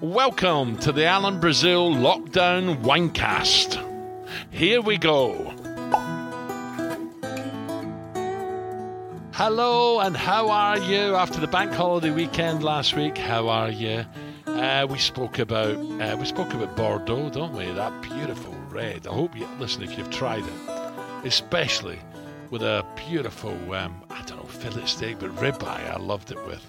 Welcome to the Alan Brazil Lockdown Winecast. Here we go. Hello, and how are you after the bank holiday weekend last week? How are you? Uh, we spoke about uh, we spoke about Bordeaux, don't we? That beautiful red. I hope you listen if you've tried it, especially with a beautiful um, I don't know fillet steak, but ribeye. I loved it with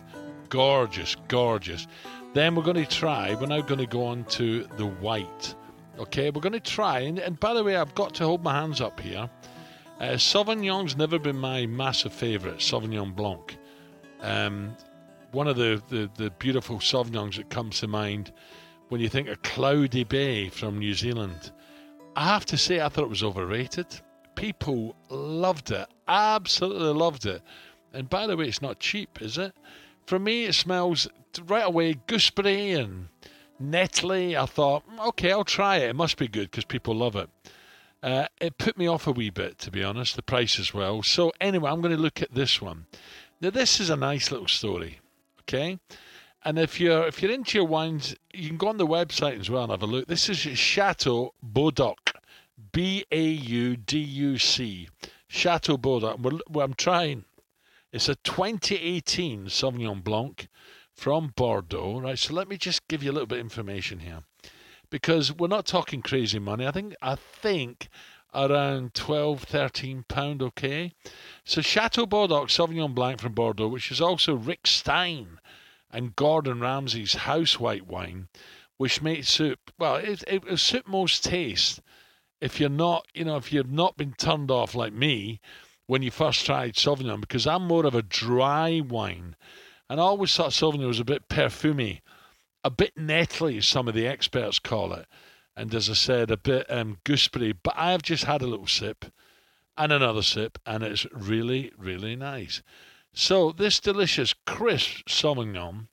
gorgeous, gorgeous. Then we're going to try. We're now going to go on to the white. Okay, we're going to try. And, and by the way, I've got to hold my hands up here. Uh, Sauvignon's never been my massive favourite, Sauvignon Blanc. Um, one of the, the, the beautiful Sauvignons that comes to mind when you think of Cloudy Bay from New Zealand. I have to say, I thought it was overrated. People loved it, absolutely loved it. And by the way, it's not cheap, is it? For me, it smells right away gooseberry and nettly. I thought, okay, I'll try it. It must be good because people love it. Uh, it put me off a wee bit, to be honest, the price as well. So, anyway, I'm going to look at this one. Now, this is a nice little story, okay? And if you're if you're into your wines, you can go on the website as well and have a look. This is Chateau Bauduc, B A U D U C, Chateau well, I'm trying. It's a 2018 Sauvignon Blanc from Bordeaux, right? So let me just give you a little bit of information here because we're not talking crazy money. I think I think around 12, 13 pound, okay? So Chateau Bauduc Sauvignon Blanc from Bordeaux, which is also Rick Stein and Gordon Ramsay's house white wine, which makes soup, well, it, it will suit most taste if you're not, you know, if you've not been turned off like me when you first tried Sauvignon, because I'm more of a dry wine. And I always thought Sauvignon was a bit perfumy a bit nettly, some of the experts call it. And as I said, a bit um, gooseberry. But I've just had a little sip and another sip, and it's really, really nice. So, this delicious, crisp Sauvignon,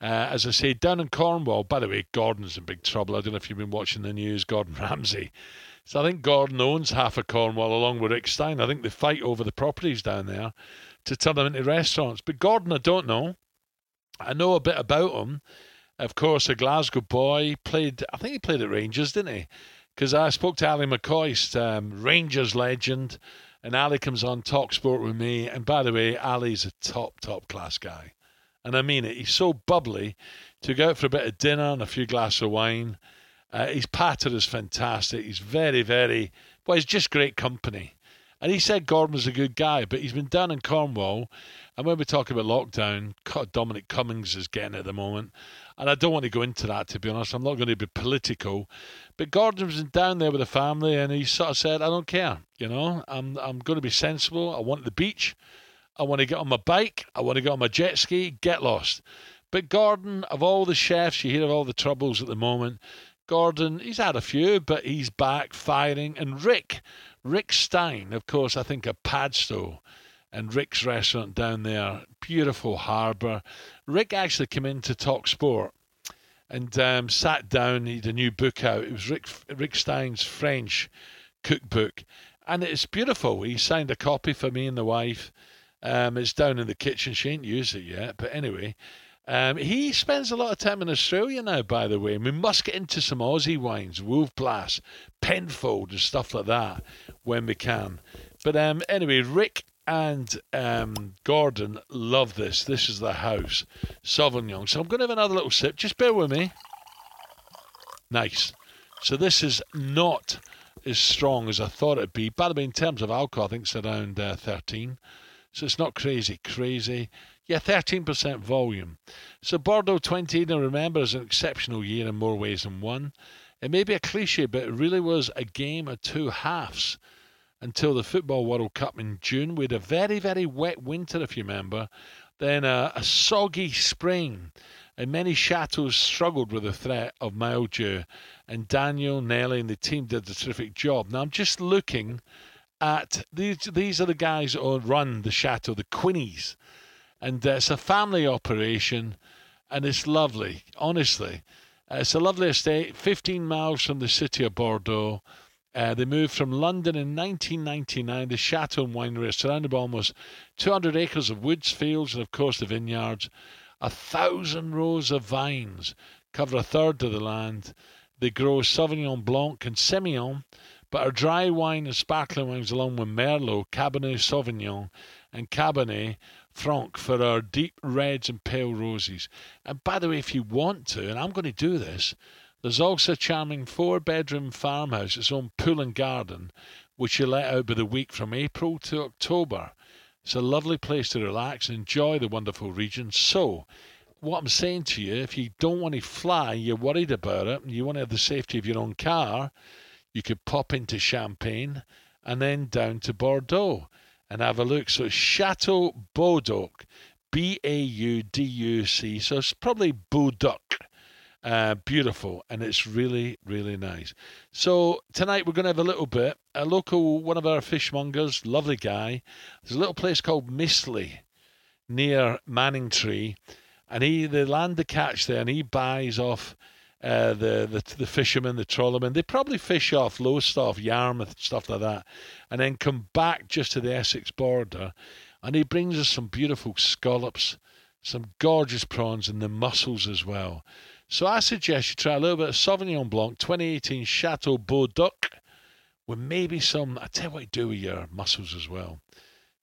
uh, as I say, down in Cornwall, by the way, Gordon's in big trouble. I don't know if you've been watching the news, Gordon Ramsay. So, I think Gordon owns half of Cornwall along with Rick Stein. I think they fight over the properties down there to turn them into restaurants. But Gordon, I don't know. I know a bit about him of course, a Glasgow boy played. I think he played at Rangers, didn't he? Because I spoke to Ali McCoist, um, Rangers legend, and Ali comes on talk sport with me. And by the way, Ali's a top top class guy, and I mean it. He's so bubbly. To go out for a bit of dinner and a few glasses of wine. Uh, his patter is fantastic. He's very, very well. He's just great company. And he said Gordon was a good guy, but he's been down in Cornwall. And when we talk about lockdown, Dominic Cummings is getting at the moment. And I don't want to go into that, to be honest. I'm not going to be political. But Gordon's down there with the family, and he sort of said, I don't care. You know, I'm, I'm going to be sensible. I want the beach. I want to get on my bike. I want to get on my jet ski, get lost. But Gordon, of all the chefs, you hear of all the troubles at the moment. Gordon, he's had a few, but he's back firing. And Rick, Rick Stein, of course, I think of Padstow and Rick's restaurant down there, beautiful harbour. Rick actually came in to talk sport and um, sat down. He had a new book out. It was Rick Rick Stein's French cookbook, and it's beautiful. He signed a copy for me and the wife. Um, it's down in the kitchen. She ain't used it yet, but anyway. Um, he spends a lot of time in Australia now, by the way. We must get into some Aussie wines, Wolf Penfold, and stuff like that when we can. But um, anyway, Rick and um, Gordon love this. This is the house, Sauvignon. So I'm going to have another little sip. Just bear with me. Nice. So this is not as strong as I thought it'd be. By the way, in terms of alcohol, I think it's around uh, 13. So it's not crazy, crazy. Yeah, 13% volume. So Bordeaux 2018, remember, is an exceptional year in more ways than one. It may be a cliche, but it really was a game of two halves until the Football World Cup in June. We had a very, very wet winter, if you remember, then a, a soggy spring, and many chateaus struggled with the threat of mildew. And Daniel, Nelly, and the team did a terrific job. Now I'm just looking at these. These are the guys who run the chateau, the Quinneys, and uh, it's a family operation, and it's lovely. Honestly, uh, it's a lovely estate, 15 miles from the city of Bordeaux. Uh, they moved from London in 1999. The Chateau and Winery are surrounded by almost 200 acres of woods, fields, and of course the vineyards. A thousand rows of vines cover a third of the land. They grow Sauvignon Blanc and Semillon, but our dry wine and sparkling wines, along with Merlot, Cabernet Sauvignon, and Cabernet Franc for our deep reds and pale roses. And by the way, if you want to, and I'm going to do this, there's also a charming four bedroom farmhouse, its own pool and garden, which you let out by the week from April to October. It's a lovely place to relax and enjoy the wonderful region. So, what I'm saying to you, if you don't want to fly, you're worried about it, and you want to have the safety of your own car, you could pop into Champagne and then down to Bordeaux and have a look. So Chateau Bauduc, B A U D U C. So it's probably Bauduc. Uh, beautiful, and it's really, really nice. So tonight we're going to have a little bit. A local, one of our fishmongers, lovely guy. There's a little place called Mistley near Manningtree, and he they land the catch there, and he buys off uh, the, the the fishermen, the trawlermen. They probably fish off Lowestoft, Yarmouth, stuff like that, and then come back just to the Essex border, and he brings us some beautiful scallops, some gorgeous prawns, and the mussels as well. So I suggest you try a little bit of Sauvignon Blanc 2018 Chateau Bauduc with maybe some, I tell you what you do with your mussels as well.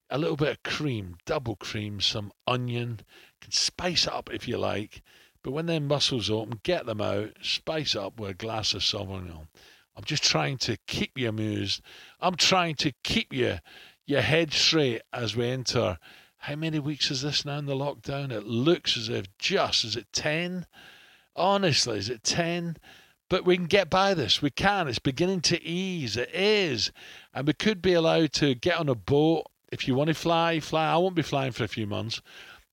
A little bit of cream, double cream, some onion. can spice it up if you like. But when their mussels open, get them out, spice up with a glass of Sauvignon. I'm just trying to keep you amused. I'm trying to keep you your head straight as we enter. How many weeks is this now in the lockdown? It looks as if just is it ten? Honestly, is it 10? But we can get by this. We can. It's beginning to ease. It is. And we could be allowed to get on a boat. If you want to fly, fly. I won't be flying for a few months.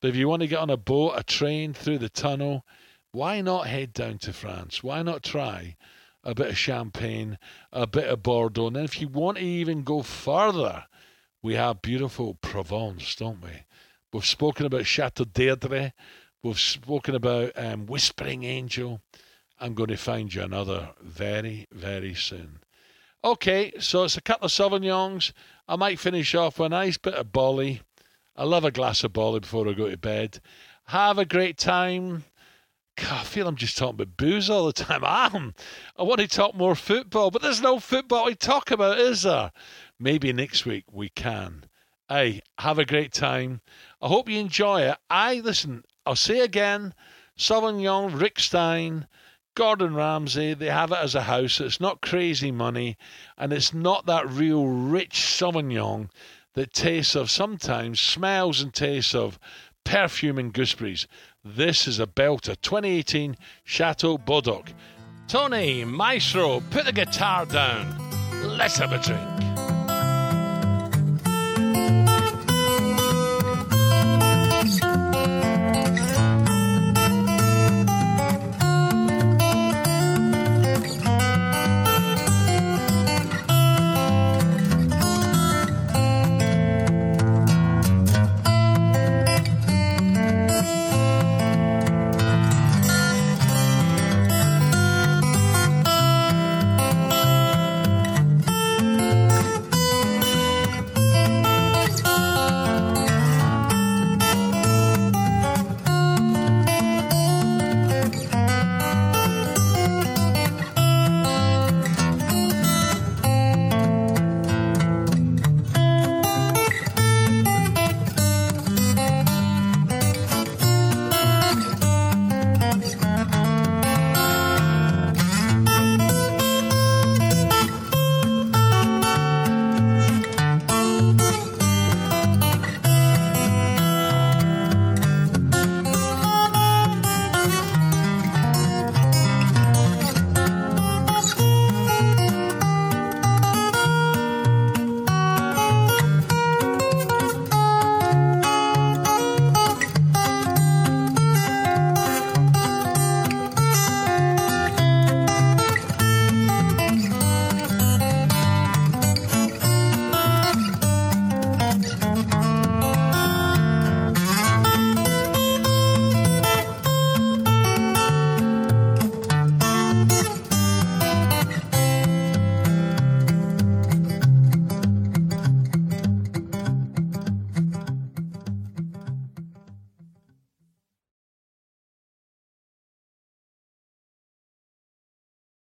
But if you want to get on a boat, a train through the tunnel, why not head down to France? Why not try a bit of champagne, a bit of Bordeaux? And then if you want to even go further, we have beautiful Provence, don't we? We've spoken about Chateau Deirdre. We've spoken about um, Whispering Angel. I'm going to find you another very, very soon. Okay, so it's a couple of Sauvignons. I might finish off with a nice bit of Bolly. I love a glass of Bolly before I go to bed. Have a great time. God, I feel I'm just talking about booze all the time. I am. I want to talk more football, but there's no football to talk about, is there? Maybe next week we can. Hey, have a great time. I hope you enjoy it. I listen. I'll say again, Sauvignon, Rick Stein, Gordon Ramsay, they have it as a house. It's not crazy money, and it's not that real rich Sauvignon that tastes of sometimes smells and tastes of perfume and gooseberries. This is a belter 2018 Chateau Bauduc. Tony, Maestro, put the guitar down. Let's have a drink.